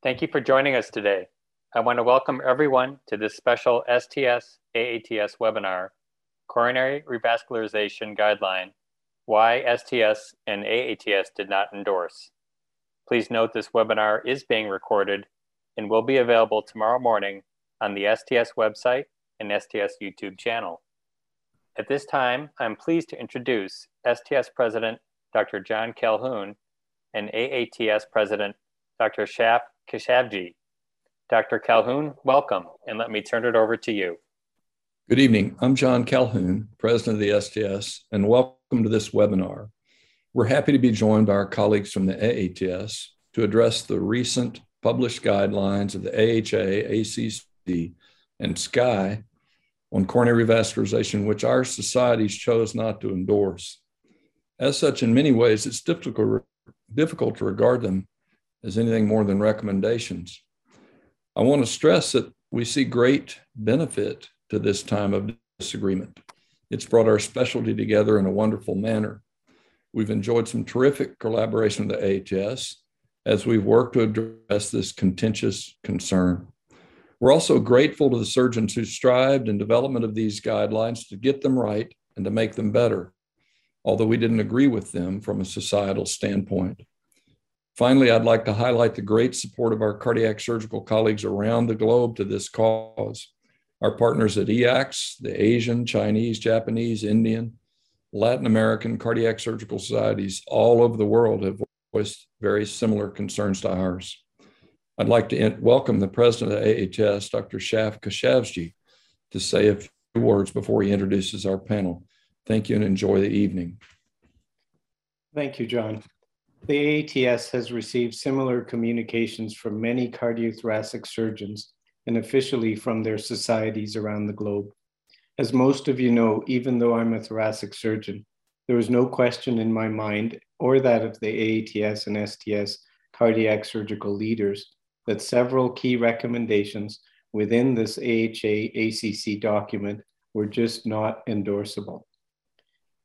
Thank you for joining us today. I want to welcome everyone to this special STS AATS webinar, Coronary Revascularization Guideline, why STS and AATS did not endorse. Please note this webinar is being recorded and will be available tomorrow morning on the STS website and STS YouTube channel. At this time, I'm pleased to introduce STS President Dr. John Calhoon and AATS President Dr. Shaf Keshavjee. Dr. Calhoon, welcome, and let me turn it over to you. Good evening. I'm John Calhoon, President of the STS, and welcome to this webinar. We're happy to be joined by our colleagues from the AATS to address the recent published guidelines of the AHA, ACC, and SCAI on coronary revascularization, which our societies chose not to endorse. As such, in many ways, it's difficult, difficult to regard them as anything more than recommendations. I want to stress that we see great benefit to this time of disagreement. It's brought our specialty together in a wonderful manner. We've enjoyed some terrific collaboration with the AATS as we've worked to address this contentious concern. We're also grateful to the surgeons who strived in development of these guidelines to get them right and to make them better, although we didn't agree with them from a societal standpoint. Finally, I'd like to highlight the great support of our cardiac surgical colleagues around the globe to this cause. Our partners at EACTS, the Asian, Chinese, Japanese, Indian, Latin American cardiac surgical societies all over the world have voiced very similar concerns to ours. I'd like to welcome the president of AATS, Dr. Shaf Keshavjee, to say a few words before he introduces our panel. Thank you and enjoy the evening. Thank you, John. The AATS has received similar communications from many cardiothoracic surgeons and officially from their societies around the globe. As most of you know, even though I'm a thoracic surgeon, there is no question in my mind or that of the AATS and STS cardiac surgical leaders that several key recommendations within this AHA ACC document were just not endorsable.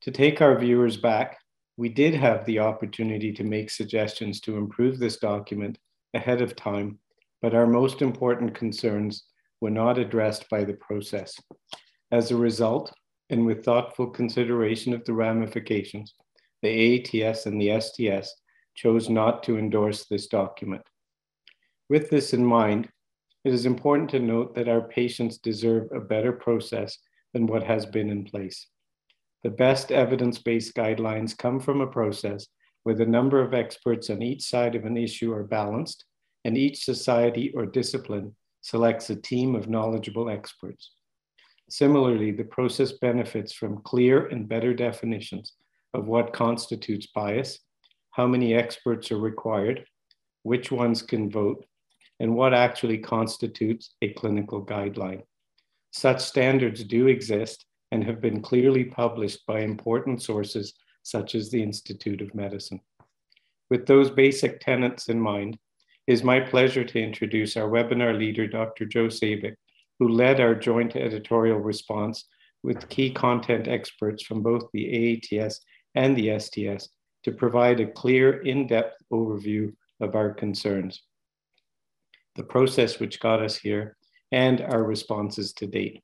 To take our viewers back, we did have the opportunity to make suggestions to improve this document ahead of time, but our most important concerns were not addressed by the process. As a result, and with thoughtful consideration of the ramifications, the AATS and the STS chose not to endorse this document. With this in mind, it is important to note that our patients deserve a better process than what has been in place. The best evidence based guidelines come from a process where the number of experts on each side of an issue are balanced, and each society or discipline selects a team of knowledgeable experts. Similarly, the process benefits from clear and better definitions of what constitutes bias, how many experts are required, which ones can vote, and what actually constitutes a clinical guideline. Such standards do exist, and have been clearly published by important sources such as the Institute of Medicine. With those basic tenets in mind, it is my pleasure to introduce our webinar leader, Dr. Joe Sabik, who led our joint editorial response with key content experts from both the AATS and the STS to provide a clear, in-depth overview of our concerns, the process which got us here, and our responses to date.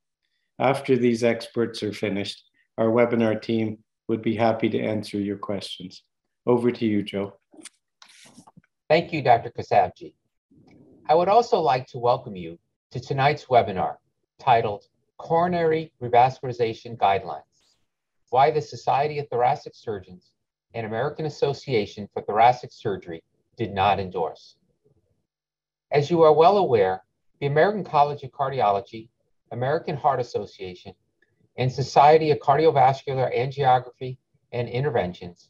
After these experts are finished, our webinar team would be happy to answer your questions. Over to you, Joe. Thank you, Dr. Keshavjee. I would also like to welcome you to tonight's webinar titled Coronary Revascularization Guidelines, Why the Society of Thoracic Surgeons and American Association for Thoracic Surgery did not endorse. As you are well aware, the American College of Cardiology American Heart Association, and Society of Cardiovascular Angiography and Interventions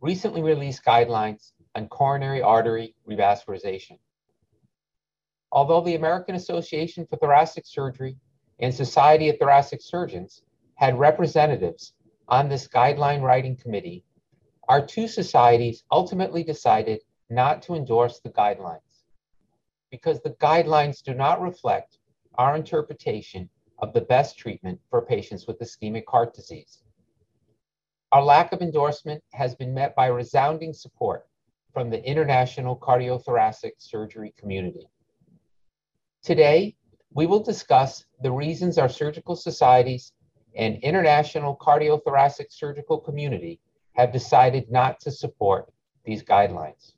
recently released guidelines on coronary artery revascularization. Although the American Association for Thoracic Surgery and Society of Thoracic Surgeons had representatives on this guideline writing committee, our two societies ultimately decided not to endorse the guidelines because the guidelines do not reflect our interpretation of the best treatment for patients with ischemic heart disease. Our lack of endorsement has been met by resounding support from the international cardiothoracic surgery community. Today, we will discuss the reasons our surgical societies and international cardiothoracic surgical community have decided not to support these guidelines.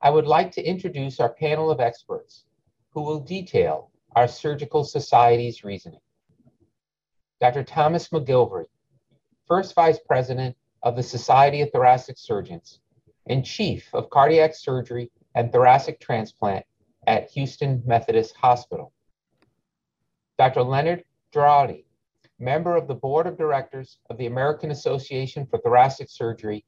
I would like to introduce our panel of experts who will detail our surgical society's reasoning. Dr. Thomas MacGillivray, first vice president of the Society of Thoracic Surgeons and chief of cardiac surgery and thoracic transplant at Houston Methodist Hospital. Dr. Leonard Girardi, member of the board of directors of the American Association for Thoracic Surgery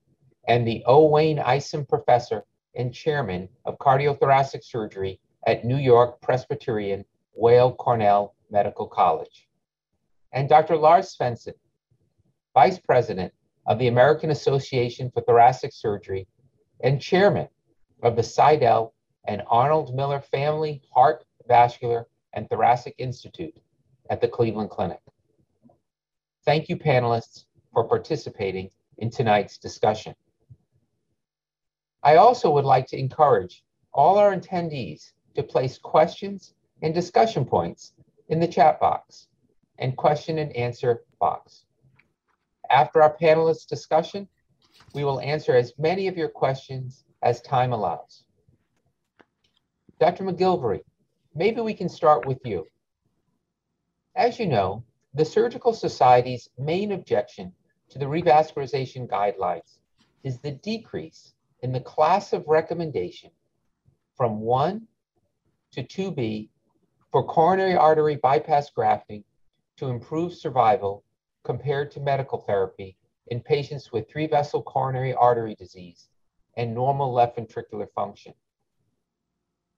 and the O. Wayne Isom Professor and chairman of cardiothoracic surgery at New York Presbyterian Weill Cornell Medical College. And Dr. Lars Svensson, vice president of the American Association for Thoracic Surgery and chairman of the Sydell and Arnold Miller Family Heart, Vascular, and Thoracic Institute at the Cleveland Clinic. Thank you, panelists, for participating in tonight's discussion. I also would like to encourage all our attendees to place questions and discussion points in the chat box and question and answer box. After our panelists' discussion, we will answer as many of your questions as time allows. Dr. MacGillivray, maybe we can start with you. As you know, the Surgical Society's main objection to the revascularization guidelines is the decrease in the class of recommendation from 1 to 2B for coronary artery bypass grafting to improve survival compared to medical therapy in patients with three vessel coronary artery disease and normal left ventricular function.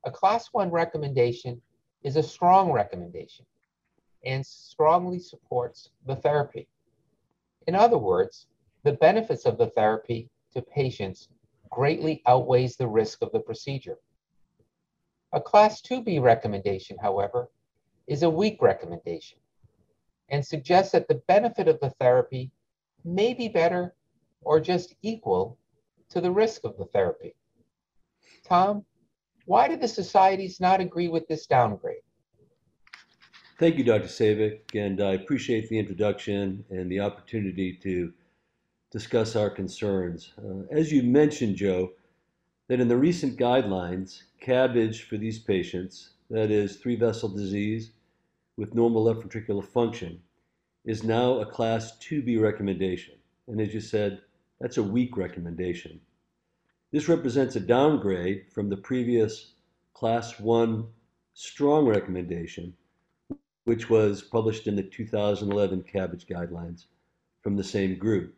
A class 1 recommendation is a strong recommendation and strongly supports the therapy. In other words, the benefits of the therapy to patients greatly outweighs the risk of the procedure. A Class 2B recommendation, however, is a weak recommendation and suggests that the benefit of the therapy may be better or just equal to the risk of the therapy. Tom, why did the societies not agree with this downgrade? Thank you, Dr. Sabik, and I appreciate the introduction and the opportunity to discuss our concerns. Uh, as you mentioned, Joe, that in the recent guidelines, CABG for these patients, that is three vessel disease with normal left ventricular function, is now a class 2B recommendation. And as you said, that's a weak recommendation. This represents a downgrade from the previous class 1 strong recommendation, which was published in the 2011 CABG guidelines from the same group.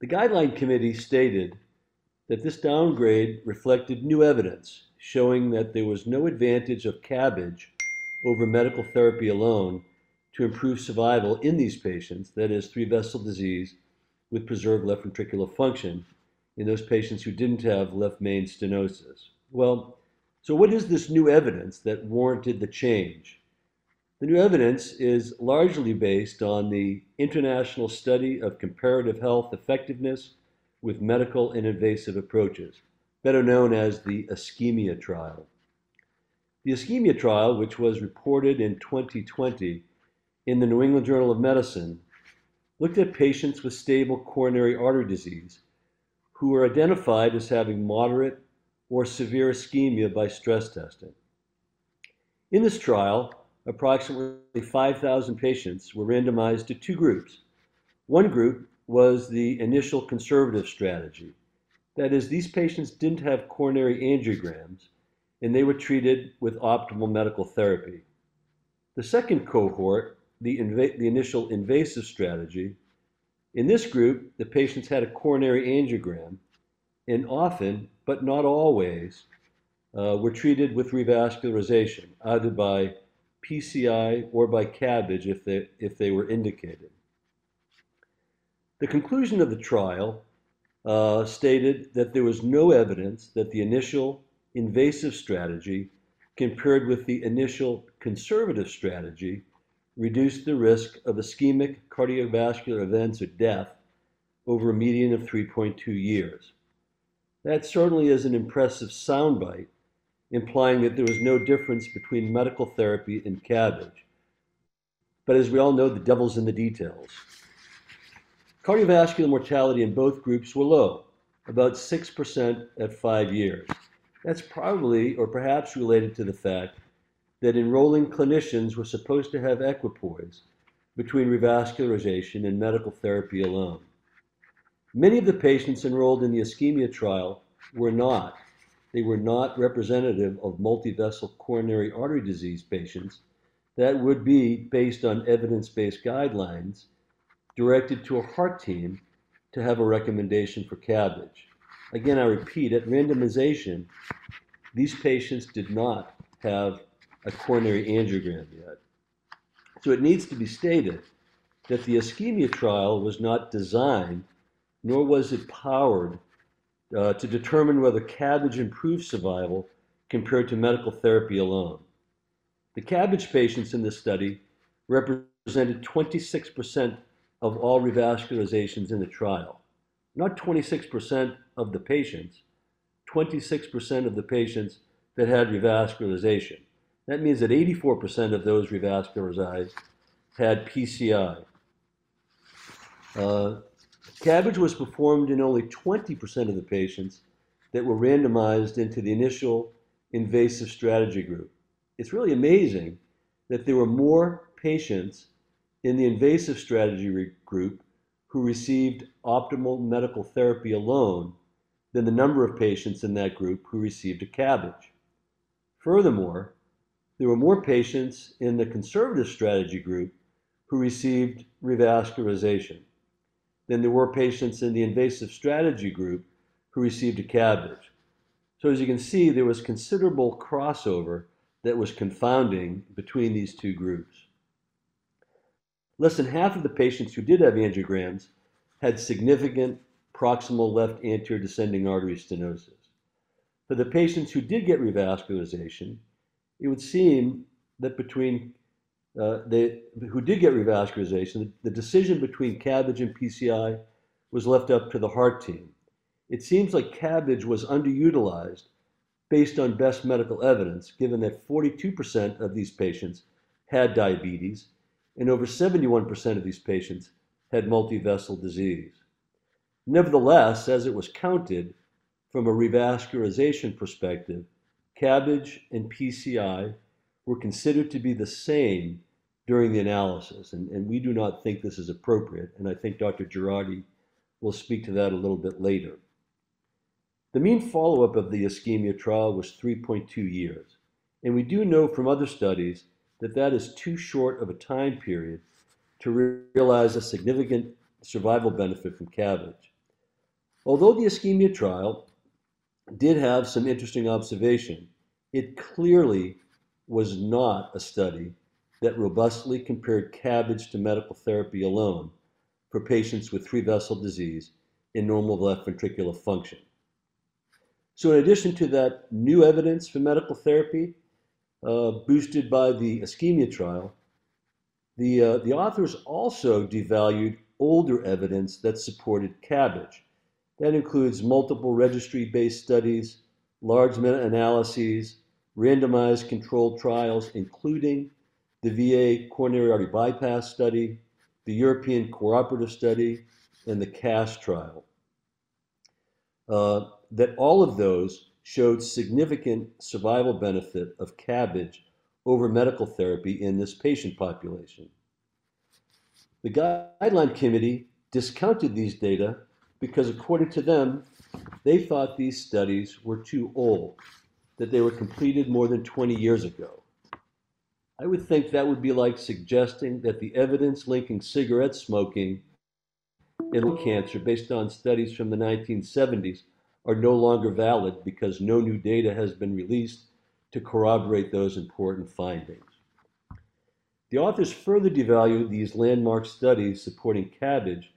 The guideline committee stated that this downgrade reflected new evidence showing that there was no advantage of cabbage over medical therapy alone to improve survival in these patients, that is, three vessel disease with preserved left ventricular function, in those patients who didn't have left main stenosis. Well, so what is this new evidence that warranted the change? The new evidence is largely based on the international study of comparative health effectiveness with medical and invasive approaches, better known as the ischemia trial. The ischemia trial, which was reported in 2020 in the New England Journal of Medicine, looked at patients with stable coronary artery disease who were identified as having moderate or severe ischemia by stress testing. In this trial, approximately 5,000 patients were randomized to two groups. One group was the initial conservative strategy. That is, these patients didn't have coronary angiograms and they were treated with optimal medical therapy. The second cohort, the, inv- the initial invasive strategy, in this group, the patients had a coronary angiogram and often, but not always, uh, were treated with revascularization, either by PCI, or by CABG if they, if they were indicated. The conclusion of the trial uh, stated that there was no evidence that the initial invasive strategy compared with the initial conservative strategy reduced the risk of ischemic cardiovascular events or death over a median of 3.2 years. That certainly is an impressive soundbite, implying that there was no difference between medical therapy and cabbage. But as we all know, the devil's in the details. Cardiovascular mortality in both groups were low, about 6% at five years. That's probably or perhaps related to the fact that enrolling clinicians were supposed to have equipoise between revascularization and medical therapy alone. Many of the patients enrolled in the ischemia trial were not. They were not representative of multivessel coronary artery disease patients that would be based on evidence based guidelines directed to a heart team to have a recommendation for cabbage. Again, I repeat, at randomization, these patients did not have a coronary angiogram yet. So it needs to be stated that the ischemia trial was not designed, nor was it powered uh, to determine whether cabbage improved survival compared to medical therapy alone. The cabbage patients in this study represented 26% of all revascularizations in the trial. Not 26% of the patients, 26% of the patients that had revascularization. That means that 84% of those revascularized had PCI. Uh, CABG was performed in only 20% of the patients that were randomized into the initial invasive strategy group. It's really amazing that there were more patients in the invasive strategy group who received optimal medical therapy alone than the number of patients in that group who received a cabbage. Furthermore, there were more patients in the conservative strategy group who received revascularization than there were patients in the invasive strategy group who received a cabbage. So as you can see, there was considerable crossover that was confounding between these two groups. Less than half of the patients who did have angiograms had significant proximal left anterior descending artery stenosis. For the patients who did get revascularization, it would seem that between uh, they, who did get revascularization, the decision between CABG and PCI was left up to the heart team. It seems like CABG was underutilized based on best medical evidence, given that 42% of these patients had diabetes and over 71% of these patients had multivessel disease. Nevertheless, as it was counted from a revascularization perspective, CABG and PCI were considered to be the same during the analysis, and, and we do not think this is appropriate, and I think Dr. Girardi will speak to that a little bit later. The mean follow-up of the ischemia trial was 3.2 years, and we do know from other studies that that is too short of a time period to realize a significant survival benefit from CABG. Although the ischemia trial did have some interesting observation, it clearly was not a study that robustly compared CABG to medical therapy alone for patients with three vessel disease in normal left ventricular function. So, in addition to that new evidence for medical therapy, uh, boosted by the ischemia trial, the, uh, the authors also devalued older evidence that supported cabbage. That includes multiple registry based studies, large meta analyses, randomized controlled trials, including the VA coronary artery bypass study, the European cooperative study, and the CASS trial. Uh, that all of those showed significant survival benefit of cabbage over medical therapy in this patient population. The guideline committee discounted these data because, according to them, they thought these studies were too old, that they were completed more than 20 years ago. I would think that would be like suggesting that the evidence linking cigarette smoking and cancer based on studies from the 1970s are no longer valid because no new data has been released to corroborate those important findings. The authors further devalued these landmark studies supporting cabbage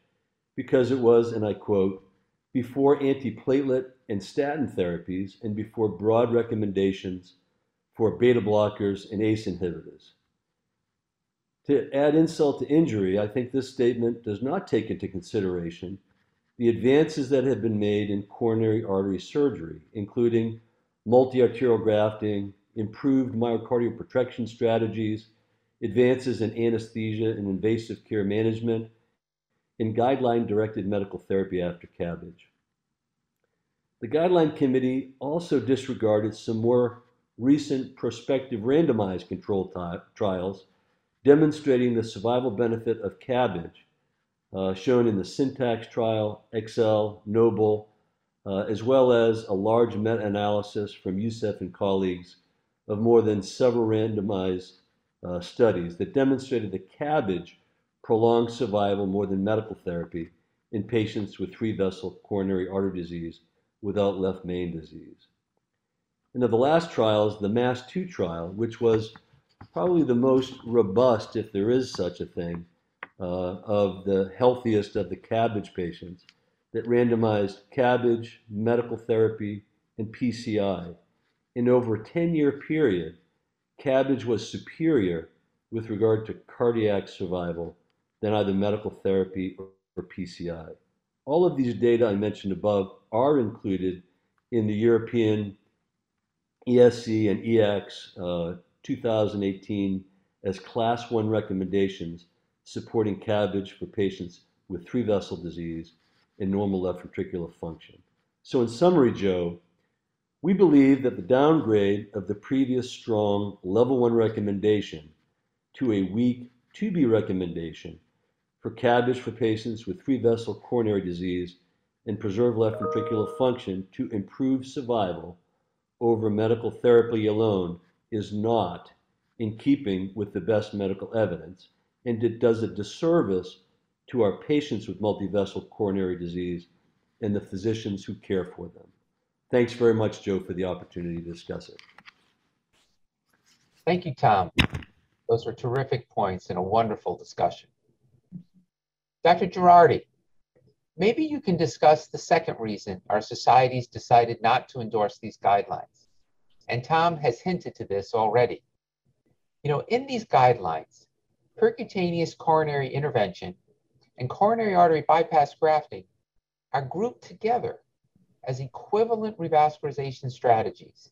because it was, and I quote, before antiplatelet and statin therapies and before broad recommendations for beta blockers and ACE inhibitors. To add insult to injury, I think this statement does not take into consideration the advances that have been made in coronary artery surgery, including multi-arterial grafting, improved myocardial protection strategies, advances in anesthesia and invasive care management, and guideline-directed medical therapy after CABG. The guideline committee also disregarded some more recent prospective randomized controlled trials demonstrating the survival benefit of CABG, uh, shown in the Syntax trial, Excel, Noble, uh, as well as a large meta-analysis from Yusuf and colleagues of more than several randomized uh, studies that demonstrated that cabbage prolonged survival more than medical therapy in patients with three vessel coronary artery disease without left main disease. And of the last trials, the MASS2 trial, which was probably the most robust, if there is such a thing, uh, of the healthiest of the cabbage patients that randomized cabbage, medical therapy, and PCI. In over a 10 year period, cabbage was superior with regard to cardiac survival than either medical therapy or, or PCI. All of these data I mentioned above are included in the European ESC and EACTS uh, 2018 as class one recommendations supporting CABG for patients with three vessel disease and normal left ventricular function. So in summary, Joe, we believe that the downgrade of the previous strong level one recommendation to a weak 2B recommendation for CABG for patients with three vessel coronary disease and preserved left ventricular function to improve survival over medical therapy alone is not in keeping with the best medical evidence, and it does a disservice to our patients with multivessel coronary disease and the physicians who care for them. Thanks very much, Joe, for the opportunity to discuss it. Thank you, Tom. Those were terrific points and a wonderful discussion. Dr. Girardi, maybe you can discuss the second reason our societies decided not to endorse these guidelines. And Tom has hinted to this already. You know, in these guidelines, percutaneous coronary intervention and coronary artery bypass grafting are grouped together as equivalent revascularization strategies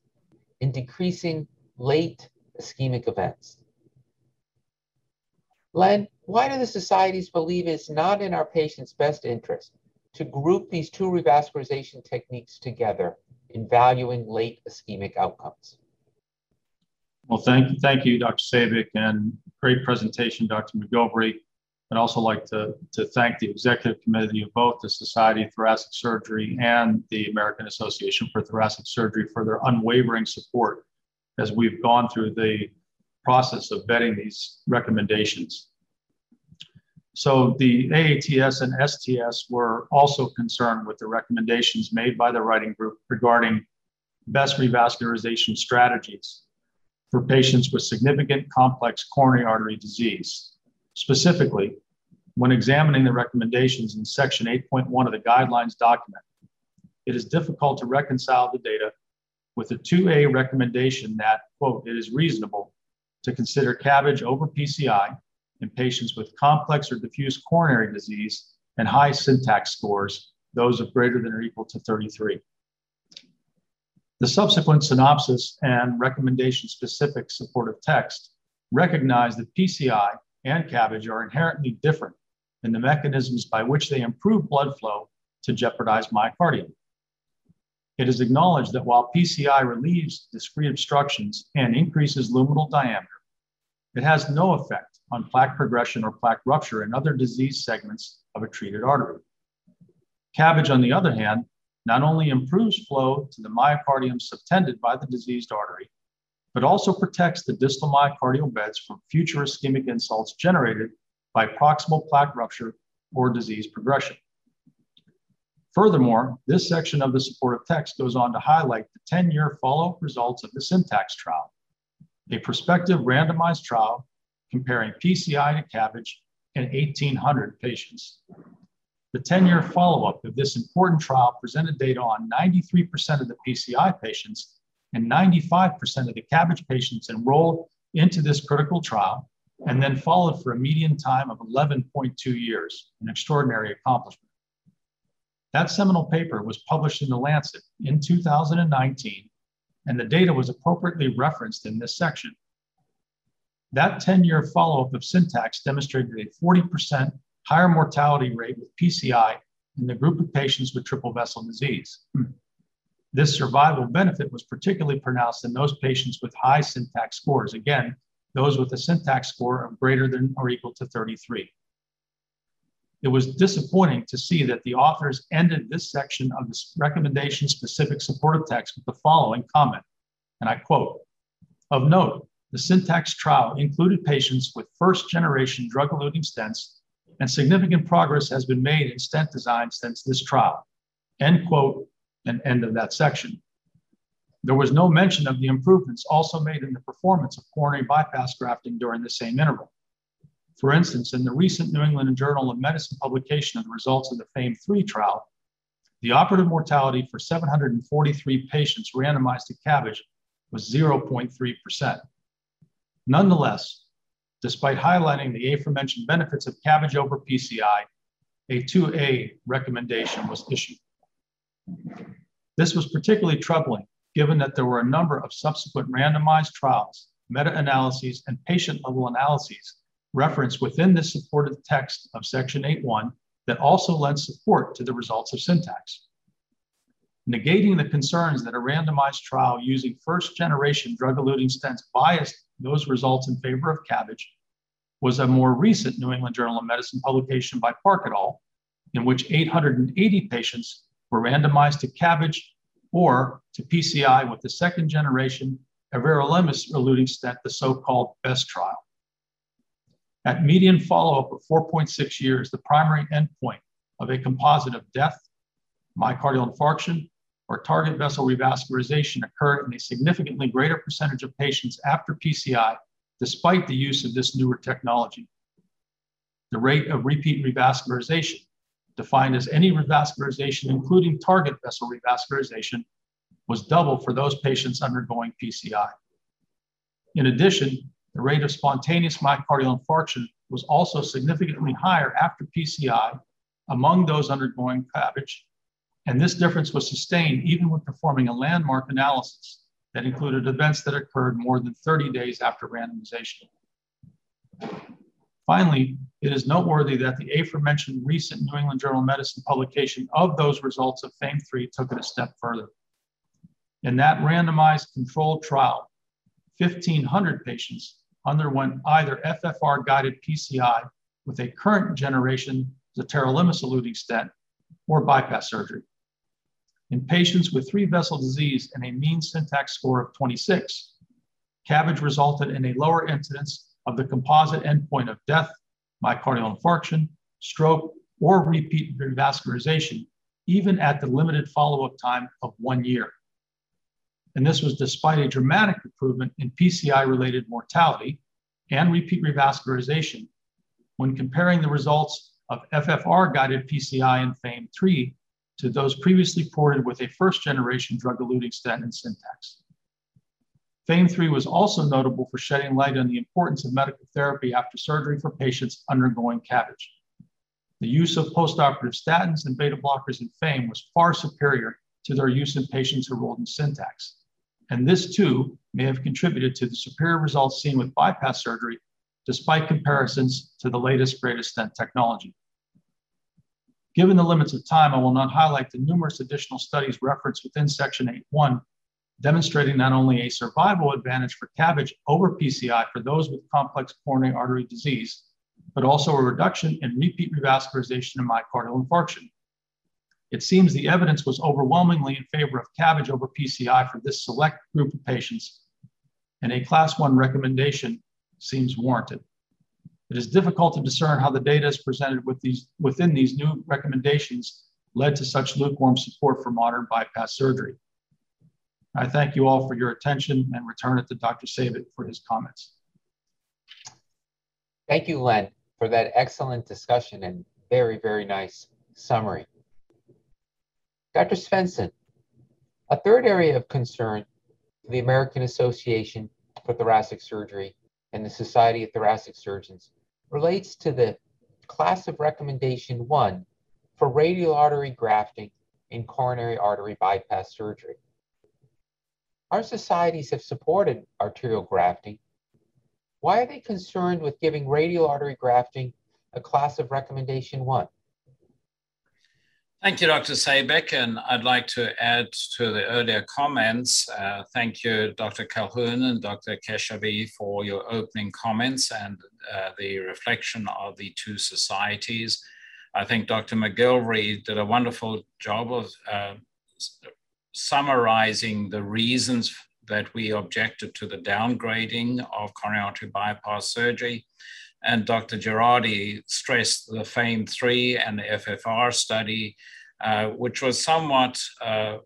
in decreasing late ischemic events. Len, why do the societies believe it's not in our patients' best interest to group these two revascularization techniques together in valuing late ischemic outcomes? Well, thank you, thank you, Dr. Sabik, and great presentation, Dr. MacGillivray. I'd also like to, to thank the executive committee of both the Society of Thoracic Surgery and the American Association for Thoracic Surgery for their unwavering support as we've gone through the process of vetting these recommendations. So the AATS and STS were also concerned with the recommendations made by the writing group regarding best revascularization strategies for patients with significant complex coronary artery disease. Specifically, when examining the recommendations in section 8.1 of the guidelines document, it is difficult to reconcile the data with the 2A recommendation that, quote, it is reasonable to consider CABG over PCI in patients with complex or diffuse coronary disease and high syntax scores, those of greater than or equal to 33. The subsequent synopsis and recommendation specific supportive text recognize that PCI and cabbage are inherently different in the mechanisms by which they improve blood flow to jeopardize myocardium. It is acknowledged that while PCI relieves discrete obstructions and increases luminal diameter, it has no effect on plaque progression or plaque rupture in other disease segments of a treated artery. Cabbage, on the other hand, not only improves flow to the myocardium subtended by the diseased artery, but also protects the distal myocardial beds from future ischemic insults generated by proximal plaque rupture or disease progression. Furthermore, this section of the supportive text goes on to highlight the 10 year follow up results of the Syntax trial, a prospective randomized trial comparing PCI to CABG in 1,800 patients. The 10 year follow up of this important trial presented data on 93% of the PCI patients and 95% of the CABG patients enrolled into this critical trial and then followed for a median time of 11.2 years, an extraordinary accomplishment. That seminal paper was published in The Lancet in 2019, and the data was appropriately referenced in this section. That 10 year follow up of syntax demonstrated a 40% higher mortality rate with PCI in the group of patients with triple vessel disease. Hmm. This survival benefit was particularly pronounced in those patients with high syntax scores. Again, those with a syntax score of greater than or equal to 33. It was disappointing to see that the authors ended this section of the recommendation specific supportive text with the following comment, and I quote Of note, the syntax trial included patients with first generation drug eluting stents, and significant progress has been made in stent design since this trial. End quote, and end of that section. There was no mention of the improvements also made in the performance of coronary bypass grafting during the same interval. For instance, in the recent New England Journal of Medicine publication of the results of the FAME3 trial, the operative mortality for 743 patients randomized to CABG was 0.3%. Nonetheless, despite highlighting the aforementioned benefits of cabbage over PCI, a 2A recommendation was issued. This was particularly troubling given that there were a number of subsequent randomized trials, meta analyses, and patient level analyses referenced within the supported text of Section 8.1 that also lend support to the results of syntax. Negating the concerns that a randomized trial using first generation drug eluting stents biased those results in favor of cabbage was a more recent New England Journal of Medicine publication by Park et al., in which 880 patients were randomized to cabbage or to PCI with the second generation everolimus eluting stent, the so called BEST trial. At median follow up of 4.6 years, the primary endpoint of a composite of death, myocardial infarction, or target vessel revascularization occurred in a significantly greater percentage of patients after PCI, despite the use of this newer technology. The rate of repeat revascularization, defined as any revascularization, including target vessel revascularization, was double for those patients undergoing PCI. In addition, the rate of spontaneous myocardial infarction was also significantly higher after PCI among those undergoing CABG, and this difference was sustained even when performing a landmark analysis that included events that occurred more than 30 days after randomization. Finally, it is noteworthy that the aforementioned recent New England Journal of Medicine publication of those results of FAME3 took it a step further. In that randomized controlled trial, 1,500 patients underwent either FFR guided PCI with a current generation zotarolimus eluting stent or bypass surgery. In patients with three vessel disease and a mean syntax score of 26, CABG resulted in a lower incidence of the composite endpoint of death, myocardial infarction, stroke, or repeat revascularization, even at the limited follow up time of one year. And this was despite a dramatic improvement in PCI related mortality and repeat revascularization. When comparing the results of FFR guided PCI in FAME 3 to those previously ported with a first generation drug eluting stent and syntax. FAME 3 was also notable for shedding light on the importance of medical therapy after surgery for patients undergoing CABG. The use of postoperative statins and beta blockers in FAME was far superior to their use in patients enrolled in syntax. And this too may have contributed to the superior results seen with bypass surgery, despite comparisons to the latest, greatest stent technology. Given the limits of time, I will not highlight the numerous additional studies referenced within Section 8.1, demonstrating not only a survival advantage for CABG over PCI for those with complex coronary artery disease, but also a reduction in repeat revascularization and myocardial infarction. It seems the evidence was overwhelmingly in favor of CABG over PCI for this select group of patients, and a class one recommendation seems warranted. It is difficult to discern how the data is presented with these, within these new recommendations led to such lukewarm support for modern bypass surgery. I thank you all for your attention and return it to Dr. Sabik for his comments. Thank you, Len, for that excellent discussion and very, very nice summary. Dr. Svensson, a third area of concern for the American Association for Thoracic Surgery and the Society of Thoracic Surgeons relates to the class of recommendation one for radial artery grafting in coronary artery bypass surgery. Our societies have supported arterial grafting. Why are they concerned with giving radial artery grafting a class of recommendation one? Thank you, Dr. Sabik, and I'd like to add to the earlier comments. Uh, thank you, Dr. Calhoon and Dr. Keshavjee, for your opening comments and uh, the reflection of the two societies. I think Dr. MacGillivray did a wonderful job of uh, summarizing the reasons that we objected to the downgrading of coronary artery bypass surgery and Dr. Girardi stressed the FAME3 and the FFR study, uh, which was somewhat uh,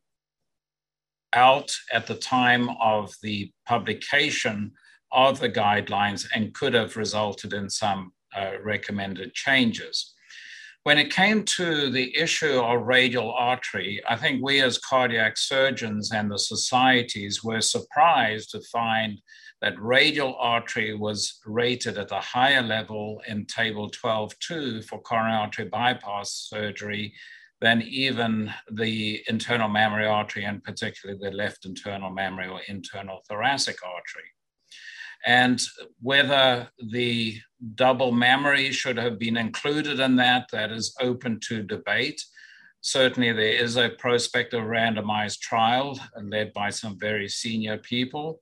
out at the time of the publication of the guidelines and could have resulted in some uh, recommended changes. When it came to the issue of radial artery, I think we as cardiac surgeons and the societies were surprised to find that radial artery was rated at a higher level in table 12.2 for coronary artery bypass surgery than even the internal mammary artery and particularly the left internal mammary or internal thoracic artery. And whether the double mammary should have been included in that, that is open to debate. Certainly, there is a prospective randomized trial led by some very senior people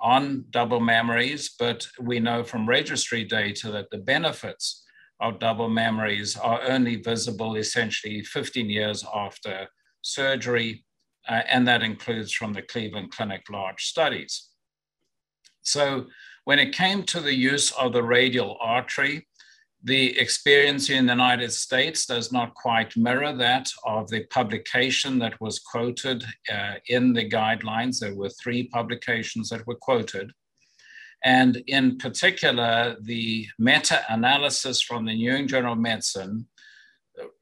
on double mammaries, but we know from registry data that the benefits of double mammaries are only visible essentially 15 years after surgery, uh, and that includes from the Cleveland Clinic large studies. So when it came to the use of the radial artery, the experience in the United States does not quite mirror that of the publication that was quoted uh, in the guidelines. There were three publications that were quoted. And in particular, the meta analysis from the New England Journal of Medicine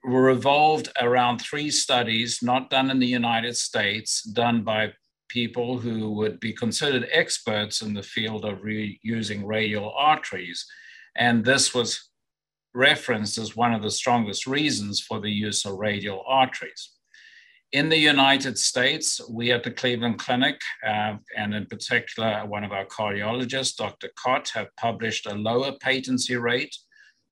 revolved around three studies not done in the United States, done by people who would be considered experts in the field of using radial arteries. And this was referenced as one of the strongest reasons for the use of radial arteries. In the United States, we at the Cleveland Clinic, uh, and in particular, one of our cardiologists, Dr. Khot, have published a lower patency rate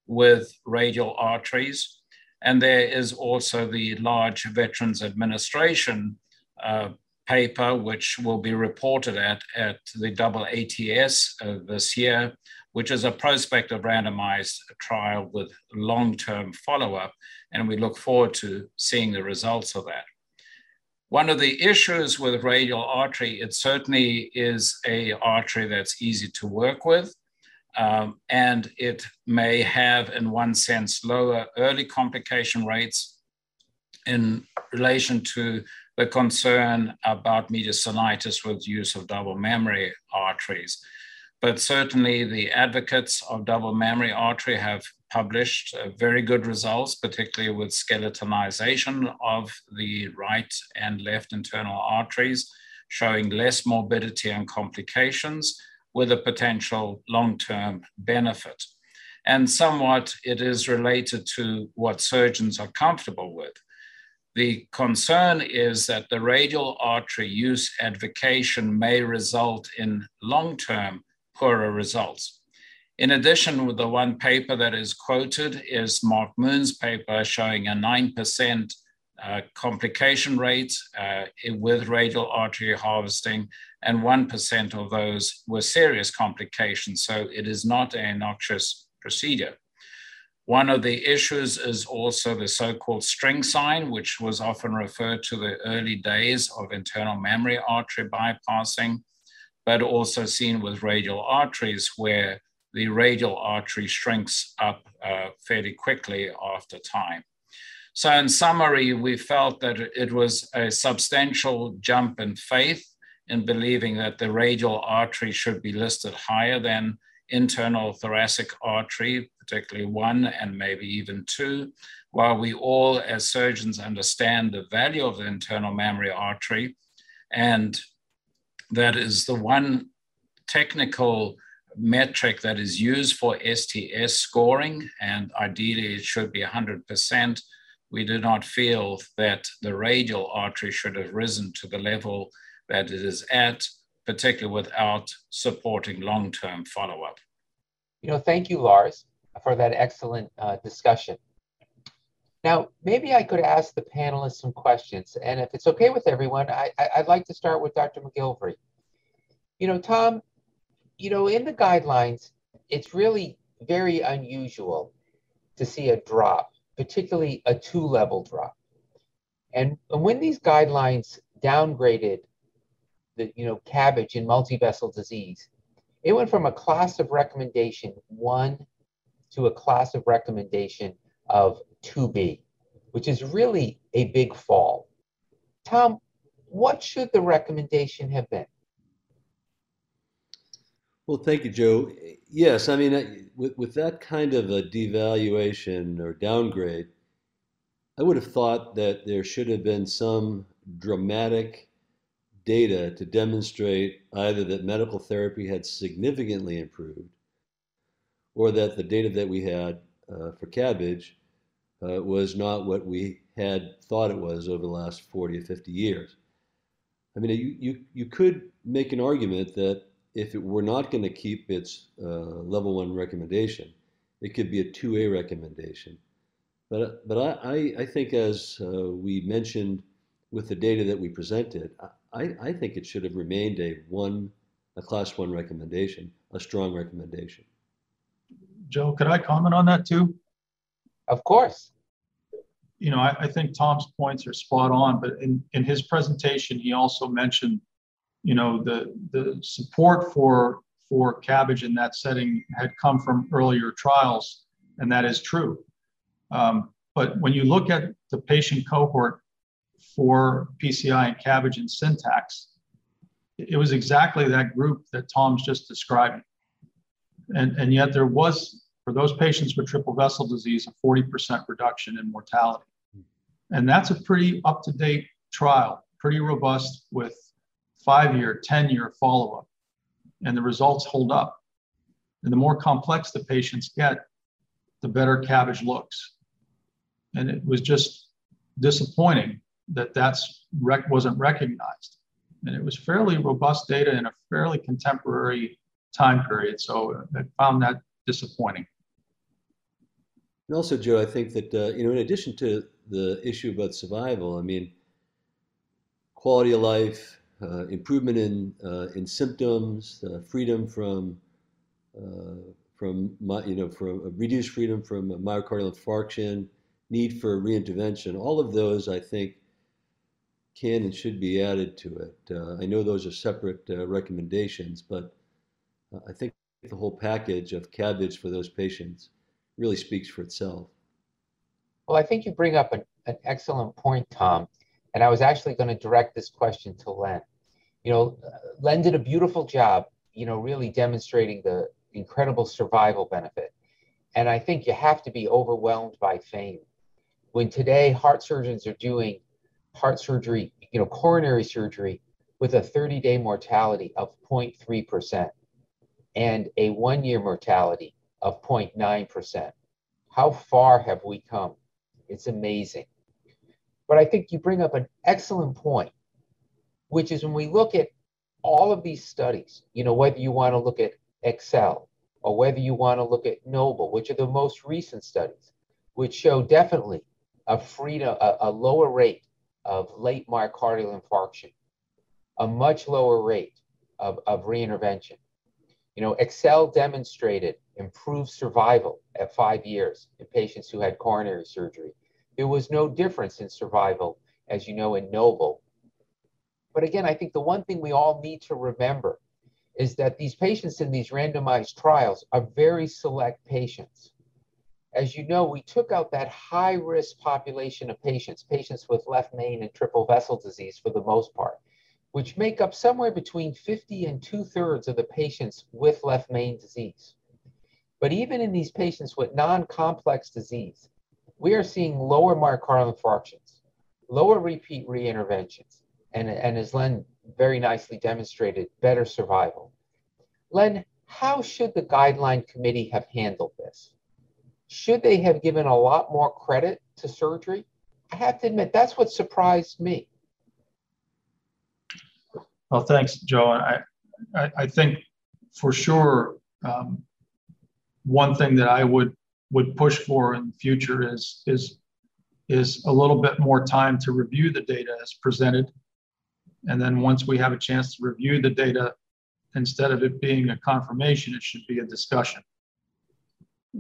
with radial arteries. And there is also the large Veterans Administration uh, paper, which will be reported at, at the double ATS uh, this year, which is a prospective randomized trial with long-term follow-up, and we look forward to seeing the results of that. One of the issues with radial artery, it certainly is a artery that's easy to work with, um, and it may have, in one sense, lower early complication rates in relation to the concern about mediastinitis with use of double mammary arteries. But certainly the advocates of double mammary artery have published uh, very good results, particularly with skeletonization of the right and left internal arteries, showing less morbidity and complications with a potential long-term benefit. And somewhat it is related to what surgeons are comfortable with. The concern is that the radial artery use advocation may result in long-term poorer results. In addition, with the one paper that is quoted is Mark Moon's paper showing a 9% uh, complication rate uh, with radial artery harvesting, and 1% of those were serious complications. So it is not a noxious procedure. One of the issues is also the so-called string sign, which was often referred to the early days of internal mammary artery bypassing but also seen with radial arteries where the radial artery shrinks up uh, fairly quickly after time. So in summary, we felt that it was a substantial jump in faith in believing that the radial artery should be listed higher than internal thoracic artery, particularly one and maybe even two, while we all as surgeons understand the value of the internal mammary artery and that is the one technical metric that is used for STS scoring, and ideally it should be 100%. we do not feel that the radial artery should have risen to the level that it is at, particularly without supporting long term follow up. You know, thank you, Lars, for that excellent uh, discussion. Now, maybe I could ask the panelists some questions, and if it's okay with everyone, I, would like to start with Dr. MacGillivray. You know, Tom, you know, in the guidelines, it's really very unusual to see a drop, particularly a two-level drop. And, when these guidelines downgraded the, you know, CABG in multivessel disease, it went from a class of recommendation one to a class of recommendation of 2B, which is really a big fall. Tom, what should the recommendation have been? Well, thank you, Joe. Yes, I mean, with, with that kind of a devaluation or downgrade, I would have thought that there should have been some dramatic data to demonstrate either that medical therapy had significantly improved or that the data that we had uh, for CABG uh, was not what we had thought it was over the last 40 or 50 years. I mean, you, you, you could make an argument that if it were not going to keep its uh, level one recommendation, it could be a 2A recommendation. But, but I, I think, as uh, we mentioned with the data that we presented, I, I think it should have remained a one, a class one recommendation, a strong recommendation. Joe, could I comment on that too? Of course. You know, I, I think Tom's points are spot on, but in, in his presentation, he also mentioned, you know, the the support for for CABG in that setting had come from earlier trials, and that is true. Um, but when you look at the patient cohort for PCI and CABG and syntax, it was exactly that group that Tom's just describing. And, and yet there was, for those patients with triple vessel disease, a 40% reduction in mortality. And that's a pretty up-to-date trial, pretty robust with five-year, 10-year follow-up. And the results hold up. And the more complex the patients get, the better CABG looks. And it was just disappointing that that's rec- wasn't recognized. And it was fairly robust data in a fairly contemporary time period. So I found that disappointing. And also, Joe, I think that, uh, you know, in addition to the issue about survival, I mean, quality of life, uh, improvement in, uh, in symptoms, uh, freedom from, uh, from, you know, from reduced freedom from myocardial infarction, need for reintervention, all of those, I think, can and should be added to it. Uh, I know those are separate uh, recommendations, but uh, I think the whole package of CABG for those patients really speaks for itself. Well, I think you bring up an, an excellent point, Tom. And I was actually going to direct this question to Len. You know, Len did a beautiful job, you know, really demonstrating the incredible survival benefit. And I think you have to be overwhelmed by FAME. When today heart surgeons are doing heart surgery, you know, coronary surgery with a 30 day mortality of 0.3% and a one year mortality of 0.9%. How far have we come? It's amazing. But I think you bring up an excellent point, which is when we look at all of these studies, you know, whether you want to look at Excel or whether you want to look at Noble, which are the most recent studies, which show definitely a freedom, a, a lower rate of late myocardial infarction, a much lower rate of, of reintervention. You know, Excel demonstrated improved survival at five years in patients who had coronary surgery. There was no difference in survival, as you know, in Noble. But again, I think the one thing we all need to remember is that these patients in these randomized trials are very select patients as you know, we took out that high risk population of patients, patients with left main and triple vessel disease for the most part, which make up somewhere between 50 and two thirds of the patients with left main disease. But even in these patients with non complex disease, we are seeing lower myocardial infarctions, lower repeat reinterventions, and, and as Len very nicely demonstrated, better survival. Len, how should the guideline committee have handled this? Should they have given a lot more credit to surgery I have to admit, that's what surprised me. Well, thanks, Joe. I, I, I think for sure, um, one thing that I would would push for in the future is is is a little bit more time to review the data as presented, and then once we have a chance to review the data, instead of it being a confirmation, it should be a discussion.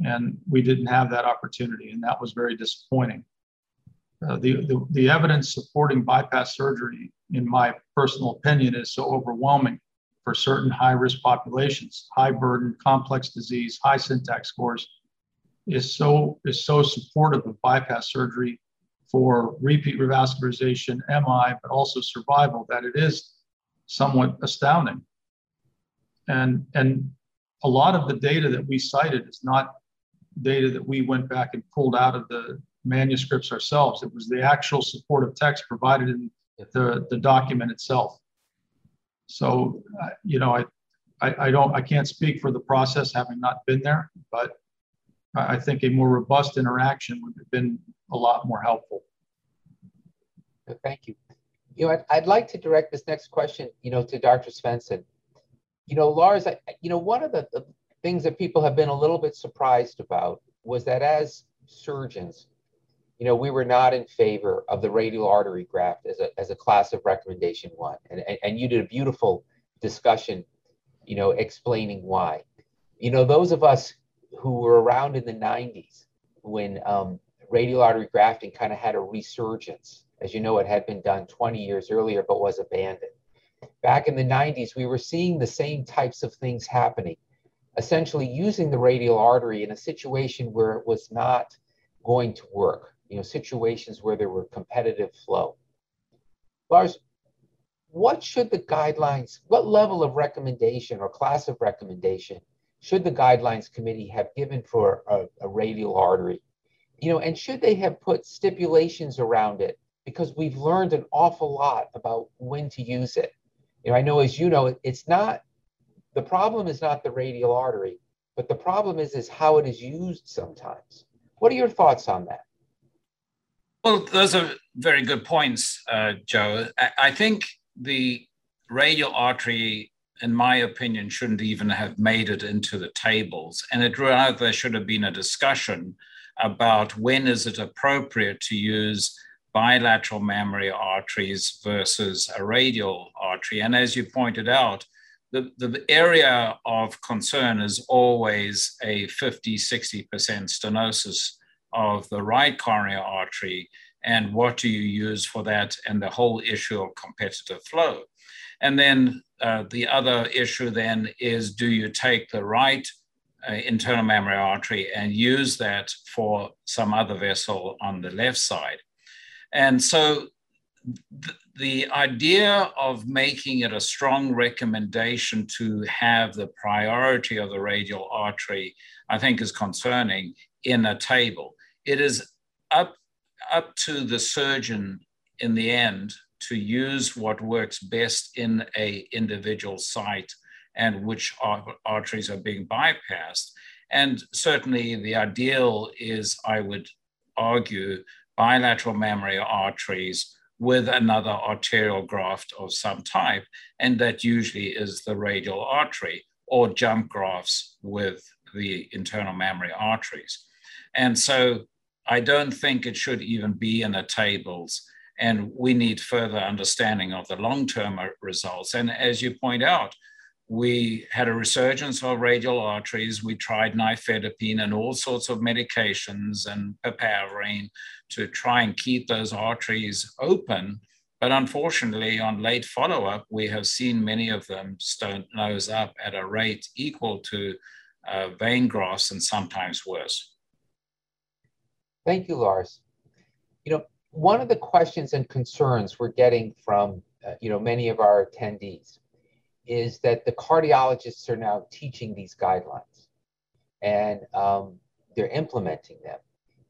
And we didn't have that opportunity, and that was very disappointing. Uh, the, the, the evidence supporting bypass surgery, in my personal opinion, is so overwhelming for certain high risk populations, high burden, complex disease, high syntax scores, is so, is so supportive of bypass surgery for repeat revascularization, MI, but also survival that it is somewhat astounding. And, and a lot of the data that we cited is not data that we went back and pulled out of the manuscripts ourselves. It was the actual supportive text provided in the, the document itself. So, uh, you know, I, I, I, don't, I can't speak for the process having not been there, but I think a more robust interaction would have been a lot more helpful. Thank you. You know, I'd, I'd like to direct this next question, you know, to Dr. Svensson. You know, Lars, I, you know, one of the, the things that people have been a little bit surprised about was that as surgeons, you know, we were not in favor of the radial artery graft as a, as a class of recommendation one. And, and, and you did a beautiful discussion, you know, explaining why. You know, those of us who were around in the 90s when um, radial artery grafting kind of had a resurgence. As you know, it had been done 20 years earlier, but was abandoned. Back in the 90s, we were seeing the same types of things happening, essentially using the radial artery in a situation where it was not going to work you know, situations where there were competitive flow. Lars, what should the guidelines, what level of recommendation or class of recommendation should the guidelines committee have given for a, a radial artery? You know, and should they have put stipulations around it? Because we've learned an awful lot about when to use it. You know, I know as you know, it's not the problem is not the radial artery, but the problem is is how it is used sometimes. What are your thoughts on that? Well, those are very good points, uh, Joe. I, I, think the radial artery, in my opinion, shouldn't even have made it into the tables. And it rather should have been a discussion about when is it appropriate to use bilateral mammary arteries versus a radial artery. And as you pointed out, the, the area of concern is always a 50, 60% stenosis of the right coronary artery and what do you use for that and the whole issue of competitive flow. And then uh, the other issue then is do you take the right uh, internal mammary artery and use that for some other vessel on the left side? And so th- the idea of making it a strong recommendation to have the priority of the radial artery, I think, is concerning in a table it is up up to the surgeon in the end to use what works best in a individual site and which arteries are being bypassed. And certainly the ideal is, I would argue, bilateral mammary arteries with another arterial graft of some type, and that usually is the radial artery, or jump grafts with the internal mammary arteries. And so I don't think it should even be in the tables. And we need further understanding of the long term results. And as you point out, we had a resurgence of radial arteries. We tried nifedipine and all sorts of medications and papaverine to try and keep those arteries open. But unfortunately, on late follow up, we have seen many of them nose up at a rate equal to uh, vein grafts and sometimes worse. Thank you, Lars. You know, one of the questions and concerns we're getting from, uh, you know, many of our attendees is that the cardiologists are now teaching these guidelines and um, they're implementing them.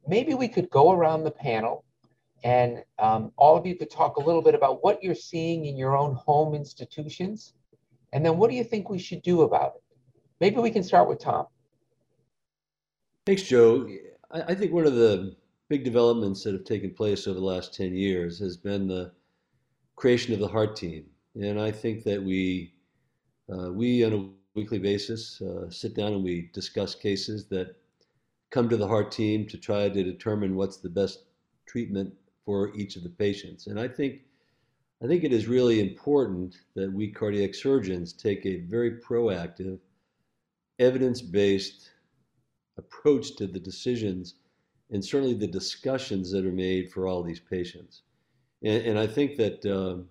Maybe we could go around the panel and um, all of you could talk a little bit about what you're seeing in your own home institutions and then what do you think we should do about it? Maybe we can start with Tom. Thanks, Joe. I, think one of the big developments that have taken place over the last 10 years has been the creation of the heart team. And I think that we, uh, we on a weekly basis uh, sit down and we discuss cases that come to the heart team to try to determine what's the best treatment for each of the patients. And I think, I think it is really important that we cardiac surgeons take a very proactive, evidence-based approach to the decisions and certainly the discussions that are made for all these patients. And, and I think that uh,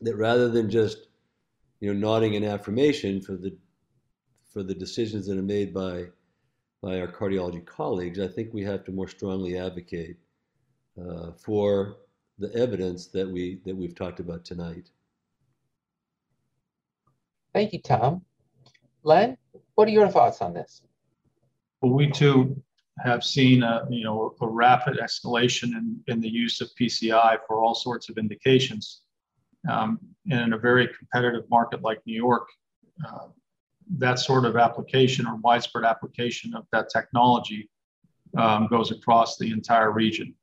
that rather than just you know nodding an affirmation for the for the decisions that are made by by our cardiology colleagues, I think we have to more strongly advocate uh, for the evidence that we that we've talked about tonight. Thank you, Tom. Len, what are your thoughts on this? Well, we too have seen a, you know, a rapid escalation in, in the use of PCI for all sorts of indications. Um, and in a very competitive market like New York, uh, that sort of application or widespread application of that technology um, goes across the entire region.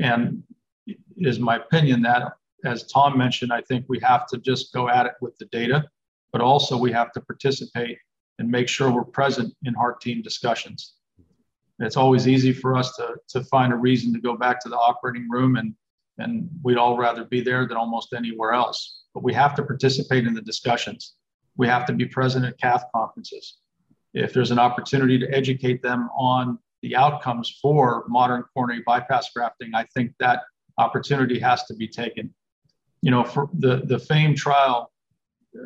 And it is my opinion that, as Tom mentioned, I think we have to just go at it with the data, but also we have to participate and make sure we're present in heart team discussions. It's always easy for us to, to find a reason to go back to the operating room and, and we'd all rather be there than almost anywhere else. But we have to participate in the discussions. We have to be present at cath conferences. If there's an opportunity to educate them on the outcomes for modern coronary bypass grafting, I think that opportunity has to be taken. You know, for the, the FAME trial,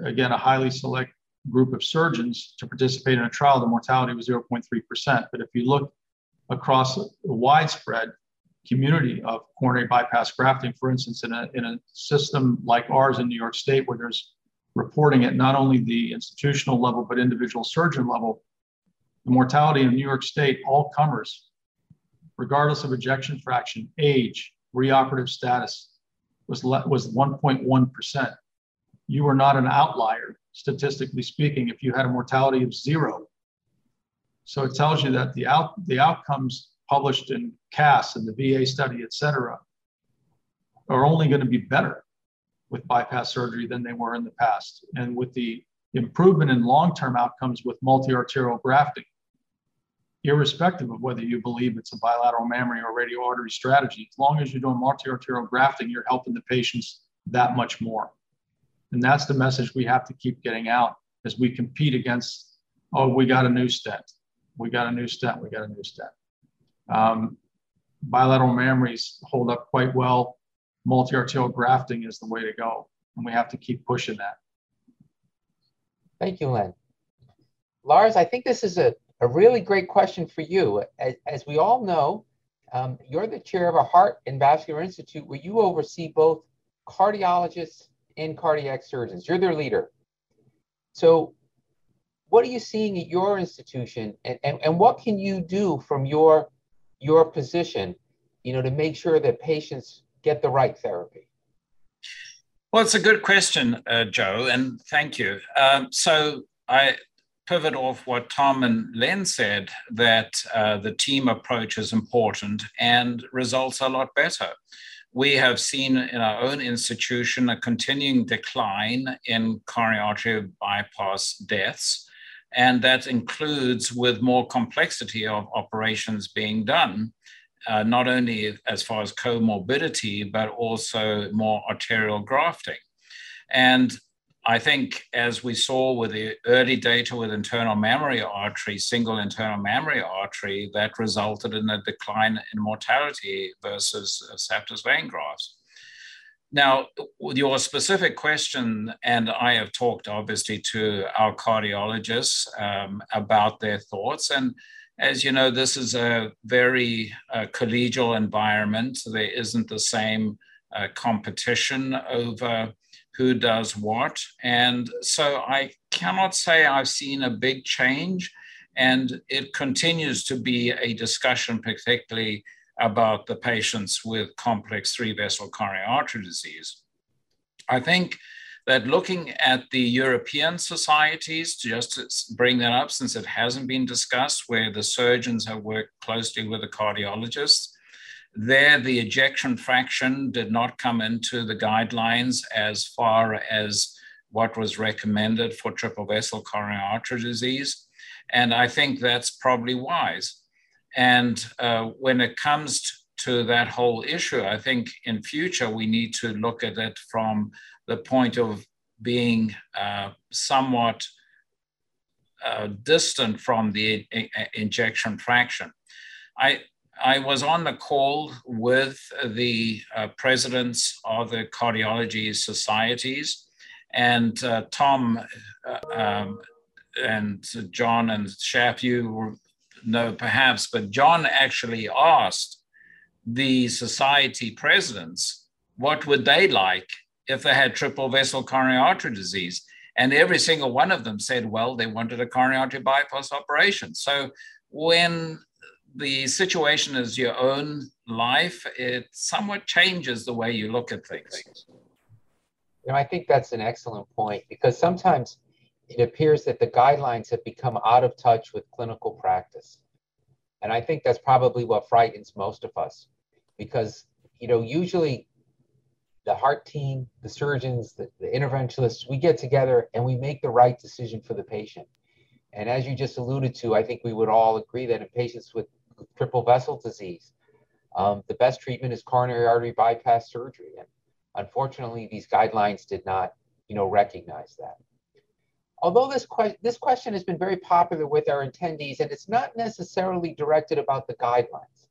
again, a highly select group of surgeons to participate in a trial, the mortality was 0.3%. But if you look across a widespread community of coronary bypass grafting, for instance, in a, in a system like ours in New York State, where there's reporting at not only the institutional level, but individual surgeon level, the mortality in New York State, all comers, regardless of ejection fraction, age, reoperative status, was, was 1.1%. You were not an outlier, statistically speaking, if you had a mortality of zero so it tells you that the out the outcomes published in CASS and the VA study, et cetera, are only going to be better with bypass surgery than they were in the past. And with the improvement in long-term outcomes with multi-arterial grafting, irrespective of whether you believe it's a bilateral mammary or radial artery strategy, as long as you're doing multi-arterial grafting, you're helping the patients that much more. And that's the message we have to keep getting out as we compete against, oh, we got a new stent we got a new stent, we got a new stent. Um, bilateral mammaries hold up quite well. Multi-arterial grafting is the way to go, and we have to keep pushing that. Thank you, Len. Lars, I think this is a, a really great question for you. As, as we all know, um, you're the chair of a Heart and Vascular Institute where you oversee both cardiologists and cardiac surgeons. You're their leader. So what are you seeing at your institution and, and, and what can you do from your your position you know to make sure that patients get the right therapy well it's a good question uh, joe and thank you um, so i pivot off what tom and len said that uh, the team approach is important and results are a lot better we have seen in our own institution a continuing decline in coronary artery bypass deaths and that includes with more complexity of operations being done, uh, not only as far as comorbidity, but also more arterial grafting. And I think as we saw with the early data with internal mammary artery, single internal mammary artery, that resulted in a decline in mortality versus septus vein grafts. Now, with your specific question, and I have talked obviously to our cardiologists um, about their thoughts. And as you know, this is a very uh, collegial environment. There isn't the same uh, competition over who does what. And so I cannot say I've seen a big change. And it continues to be a discussion, particularly about the patients with complex three vessel coronary artery disease. I think that looking at the European societies, just to bring that up since it hasn't been discussed, where the surgeons have worked closely with the cardiologists, there, the ejection fraction did not come into the guidelines as far as what was recommended for triple vessel coronary artery disease. And I think that's probably wise. And uh, when it comes to that whole issue, I think in future we need to look at it from the point of being uh, somewhat uh, distant from the ejection fraction. I, I was on the call with the uh, presidents of the cardiology societies, and uh, Tom uh, um, and John and Shaf, you know perhaps, but John actually asked the society presidents what would they like if they had triple vessel coronary artery disease. And every single one of them said, well, they wanted a coronary artery bypass operation. So when the situation is your own life, it somewhat changes the way you look at things. You know, I think that's an excellent point because sometimes it appears that the guidelines have become out of touch with clinical practice. And I think that's probably what frightens most of us because, you know, usually the heart team, the surgeons, the, the interventionists, we get together and we make the right decision for the patient. And as you just alluded to, I think we would all agree that in patients with triple vessel disease, um, the best treatment is coronary artery bypass surgery. And unfortunately, these guidelines did not, you know, recognize that. Although this, que this question has been very popular with our attendees, and it's not necessarily directed about the guidelines,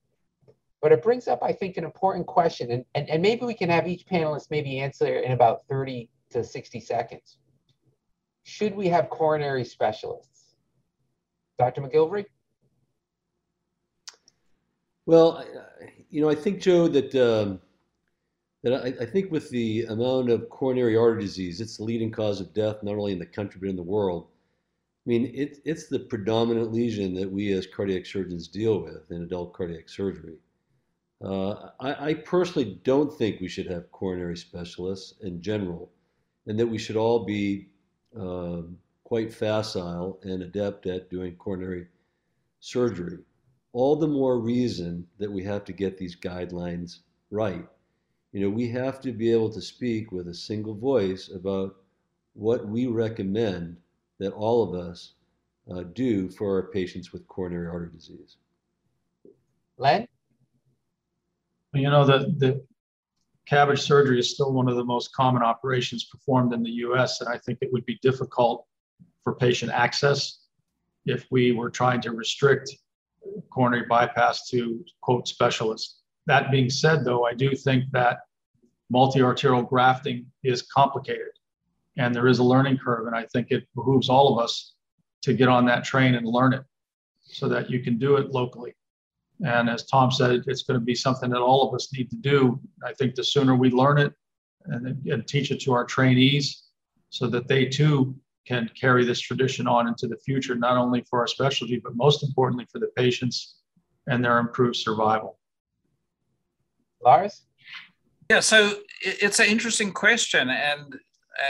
but it brings up, I think, an important question. And, and, and maybe we can have each panelist maybe answer in about 30 to 60 seconds. Should we have coronary specialists? Dr. MacGillivray? Well, you know, I think, Joe, that um, that I, I, think with the amount of coronary artery disease, it's the leading cause of death not only in the country but in the world. I mean, it, it's the predominant lesion that we as cardiac surgeons deal with in adult cardiac surgery. Uh, I, I, personally don't think we should have coronary specialists in general, and that we should all be um, quite facile and adept at doing coronary surgery all the more reason that we have to get these guidelines right. You know, we have to be able to speak with a single voice about what we recommend that all of us uh, do for our patients with coronary artery disease. Len? You know, the, the CABG surgery is still one of the most common operations performed in the US, and I think it would be difficult for patient access if we were trying to restrict coronary bypass to quote specialists. That being said, though, I do think that multi-arterial grafting is complicated and there is a learning curve. And I think it behooves all of us to get on that train and learn it so that you can do it locally. And as Tom said, it's going to be something that all of us need to do. I think the sooner we learn it and, and teach it to our trainees so that they too can carry this tradition on into the future, not only for our specialty, but most importantly for the patients and their improved survival. Lars? Yeah, so it's an interesting question. And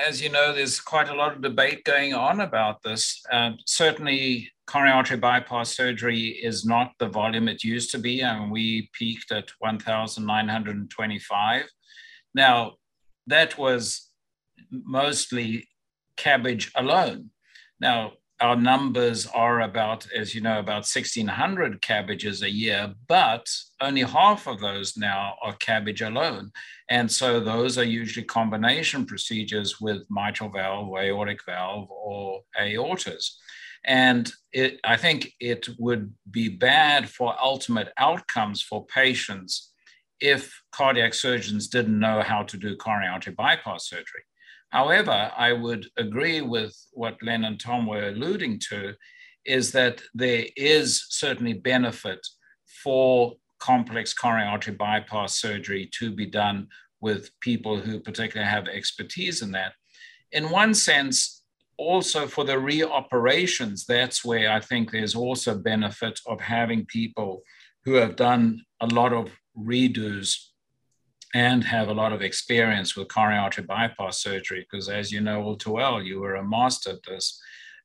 as you know, there's quite a lot of debate going on about this. Uh, certainly, coronary artery bypass surgery is not the volume it used to be, and we peaked at 1,925. Now, that was mostly CABG alone. Now, our numbers are about, as you know, about 1,600 CABGs a year, but only half of those now are CABG alone. And so those are usually combination procedures with mitral valve, aortic valve, or aortas. And it, I think it would be bad for ultimate outcomes for patients if cardiac surgeons didn't know how to do coronary artery bypass surgery. However, I would agree with what Len and Tom were alluding to, is that there is certainly benefit for complex coronary artery bypass surgery to be done with people who particularly have expertise in that. In one sense, also for the reoperations, that's where I think there's also benefit of having people who have done a lot of redos and have a lot of experience with coronary artery bypass surgery, because as you know all too well, you were a master at this.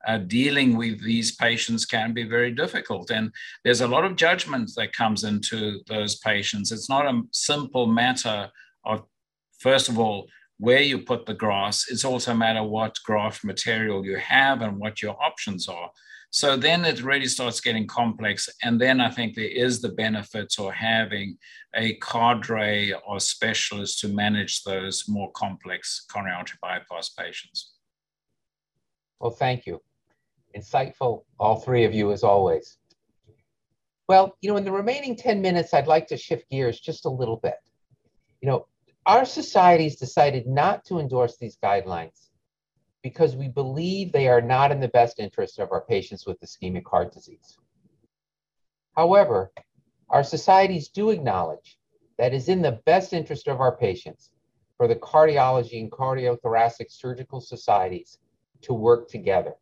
uh, dealing with these patients can be very difficult. And there's a lot of judgment that comes into those patients. It's not a simple matter of, first of all, where you put the grafts. It's also a matter what graft material you have and what your options are. So then it really starts getting complex. And then I think there is the benefits of having a cadre of specialists to manage those more complex coronary artery bypass patients. Well, thank you. Insightful, all three of you, as always. Well, you know, in the remaining 10 minutes, I'd like to shift gears just a little bit. You know, our societies decided not to endorse these guidelines because we believe they are not in the best interest of our patients with ischemic heart disease. However, our societies do acknowledge that is in the best interest of our patients for the cardiology and cardiothoracic surgical societies to work together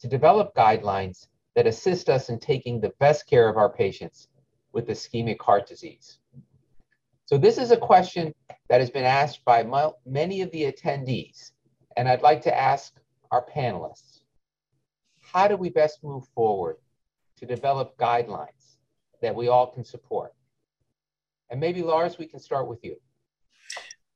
to develop guidelines that assist us in taking the best care of our patients with ischemic heart disease. So this is a question that has been asked by many of the attendees, and I'd like to ask our panelists, how do we best move forward to develop guidelines that we all can support? And maybe Lars, we can start with you.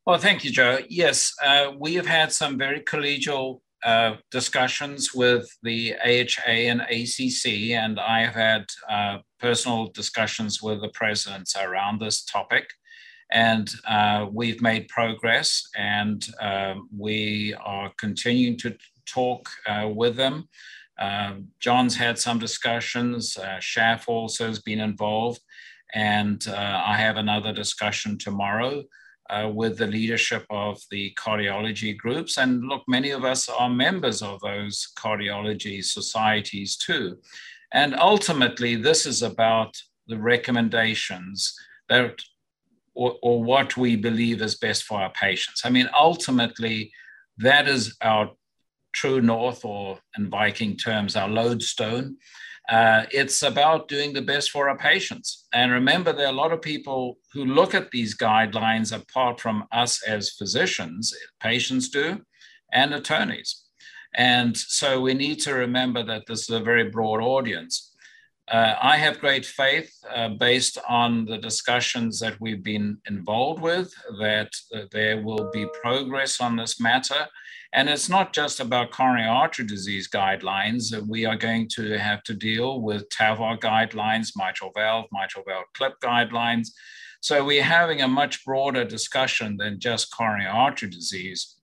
Well, thank you, Joe. Yes, uh, we have had some very collegial uh, discussions with the AHA and ACC, and I have had uh, personal discussions with the presidents around this topic. And uh, we've made progress, and um, we are continuing to talk uh, with them. Um, John's had some discussions, uh, Shaf also has been involved, and I have another discussion tomorrow uh, with the leadership of the cardiology groups. And look, many of us are members of those cardiology societies too. And ultimately, this is about the recommendations that, or, or what we believe is best for our patients. I mean, ultimately, that is our true north, or in Viking terms, our lodestone. Uh, it's about doing the best for our patients. And remember, there are a lot of people who look at these guidelines apart from us as physicians, patients do, and attorneys. And so we need to remember that this is a very broad audience. Uh, I have great faith uh, based on the discussions that we've been involved with that uh, there will be progress on this matter and it's not just about coronary artery disease guidelines. We are going to have to deal with TAVR guidelines, mitral valve, mitral valve clip guidelines. So we're having a much broader discussion than just coronary artery disease.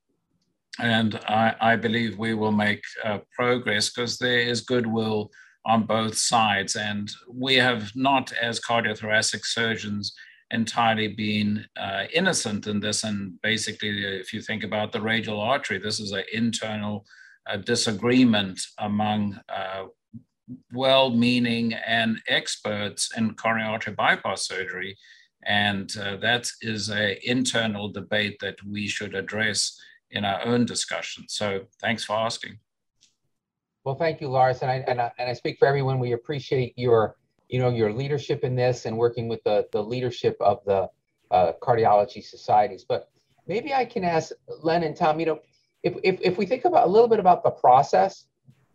And I, I believe we will make uh, progress because there is goodwill on both sides. And we have not, as cardiothoracic surgeons, entirely been uh, innocent in this. And basically, if you think about the radial artery, this is an internal uh, disagreement among uh, well meaning and experts in coronary artery bypass surgery. And uh, that is an internal debate that we should address in our own discussion. So thanks for asking. Well, thank you, Lars. And I, and I, and I speak for everyone. We appreciate your you know, your leadership in this and working with the, the leadership of the uh, cardiology societies. But maybe I can ask Len and Tom, you know, if, if, if we think about a little bit about the process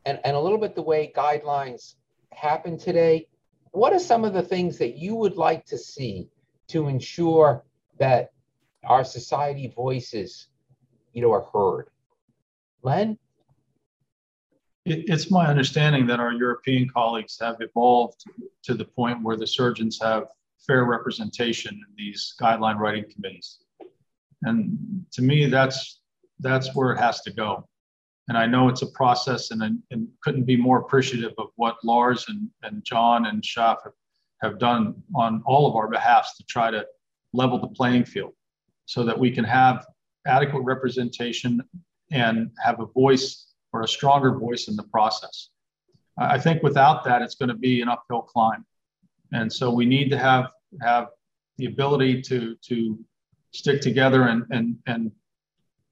and, and a little bit the way guidelines happen today, what are some of the things that you would like to see to ensure that our society voices, you know, are heard? Len? It, it's my understanding that our European colleagues have evolved to the point where the surgeons have fair representation in these guideline writing committees. And to me, that's that's where it has to go. And I know it's a process, and, and couldn't be more appreciative of what Lars and, and John and Shaf have, have done on all of our behalfs to try to level the playing field so that we can have adequate representation and have a voice or a stronger voice in the process. I think without that, it's going to be an uphill climb. And so we need to have have the ability to to stick together and and and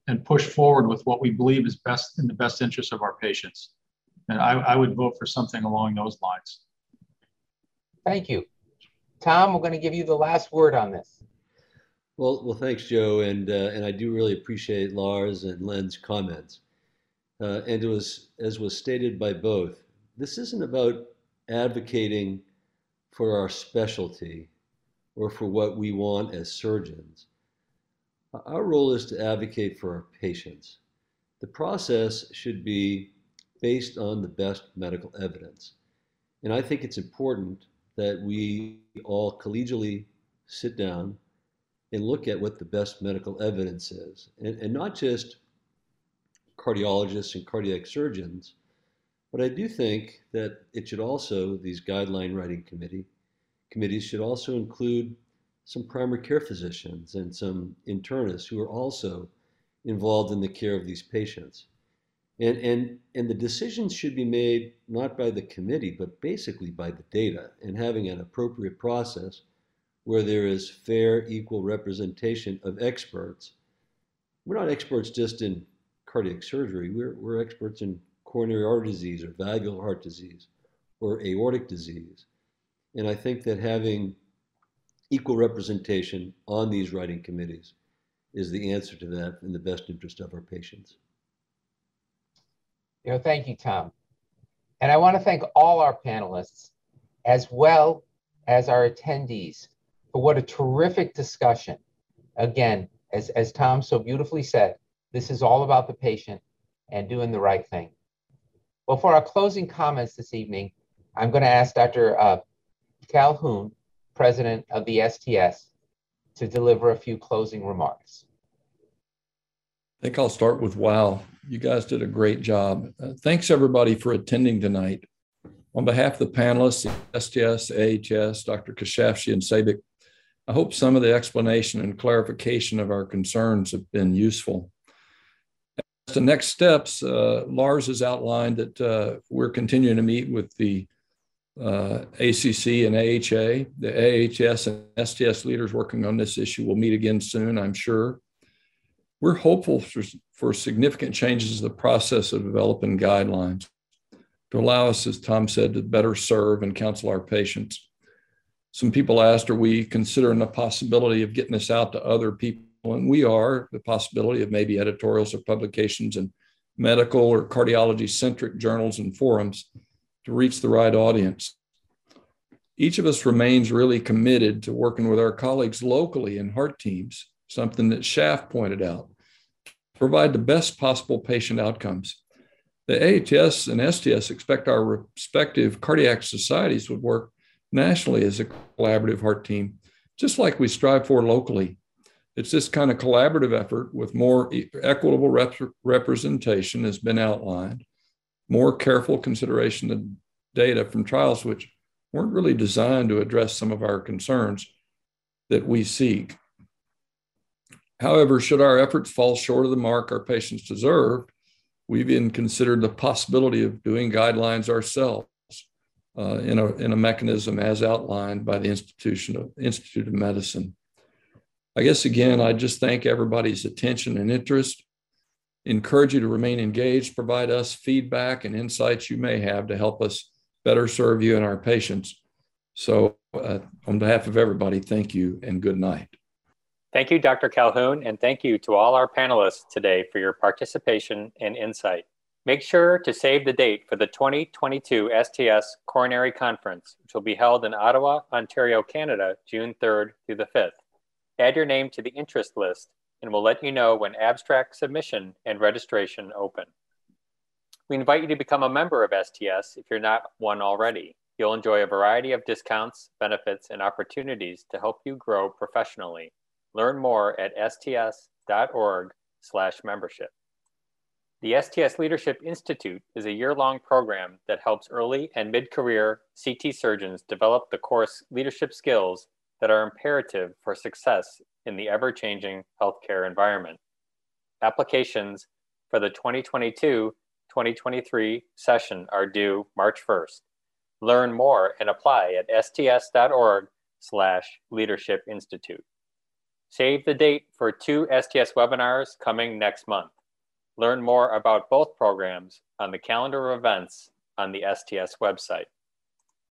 and push forward with what we believe is best in the best interest of our patients. And I, I would vote for something along those lines. Thank you. Tom, we're going to give you the last word on this. Well, well, thanks, Joe, and uh, and I do really appreciate Lars and Len's comments. Uh, and it was, as was stated by both, this isn't about advocating for our specialty or for what we want as surgeons. Our role is to advocate for our patients. The process should be based on the best medical evidence. And I think it's important that we all collegially sit down and look at what the best medical evidence is, and, and not just cardiologists and cardiac surgeons, but I do think that it should also, these guideline writing committee, committees should also include some primary care physicians and some internists who are also involved in the care of these patients. And, and, and the decisions should be made not by the committee, but basically by the data and having an appropriate process where there is fair, equal representation of experts. We're not experts just in cardiac surgery, we're, we're experts in coronary artery disease or valvular heart disease or aortic disease. And I think that having equal representation on these writing committees is the answer to that in the best interest of our patients. You know, thank you, Tom. And I want to thank all our panelists as well as our attendees for what a terrific discussion. Again, as, as Tom so beautifully said, this is all about the patient and doing the right thing. Well, for our closing comments this evening, I'm going to ask Dr. Uh, Calhoon, president of the STS, to deliver a few closing remarks. I think I'll start with wow. You guys did a great job. Uh, thanks everybody for attending tonight. On behalf of the panelists, STS, AATS, Dr. Keshavjee, and Sabik, I hope some of the explanation and clarification of our concerns have been useful. The next steps, uh, Lars has outlined that uh, we're continuing to meet with the uh, ACC and AHA. The AATS and STS leaders working on this issue will meet again soon, I'm sure. We're hopeful for, for significant changes in the process of developing guidelines to allow us, as Tom said, to better serve and counsel our patients. Some people asked, are we considering the possibility of getting this out to other people? And we are, the possibility of maybe editorials or publications in medical or cardiology centric journals and forums to reach the right audience. Each of us remains really committed to working with our colleagues locally in heart teams, something that Shaf pointed out to provide the best possible patient outcomes. The AATS and STS expect our respective cardiac societies would work nationally as a collaborative heart team, just like we strive for locally. It's this kind of collaborative effort with more equitable rep- representation has been outlined, more careful consideration of data from trials which weren't really designed to address some of our concerns that we seek. However, should our efforts fall short of the mark our patients deserve, we've even considered the possibility of doing guidelines ourselves uh, in, a, in a mechanism as outlined by the Institution of, Institute of Medicine. I guess again, I just thank everybody's attention and interest. Encourage you to remain engaged, provide us feedback and insights you may have to help us better serve you and our patients. So, uh, on behalf of everybody, thank you and good night. Thank you, Dr. Calhoon, and thank you to all our panelists today for your participation and insight. Make sure to save the date for the 2022 STS Coronary Conference, which will be held in Ottawa, Ontario, Canada, June 3rd through the 5th. Add your name to the interest list, and we'll let you know when abstract submission and registration open. We invite you to become a member of STS if you're not one already. You'll enjoy a variety of discounts, benefits, and opportunities to help you grow professionally. Learn more at sts.org slash membership. The STS Leadership Institute is a year-long program that helps early and mid-career CT surgeons develop the course leadership skills that are imperative for success in the ever-changing healthcare environment. Applications for the 2022-2023 session are due March 1st. Learn more and apply at sts.org slash leadership institute. Save the date for two STS webinars coming next month. Learn more about both programs on the calendar of events on the STS website.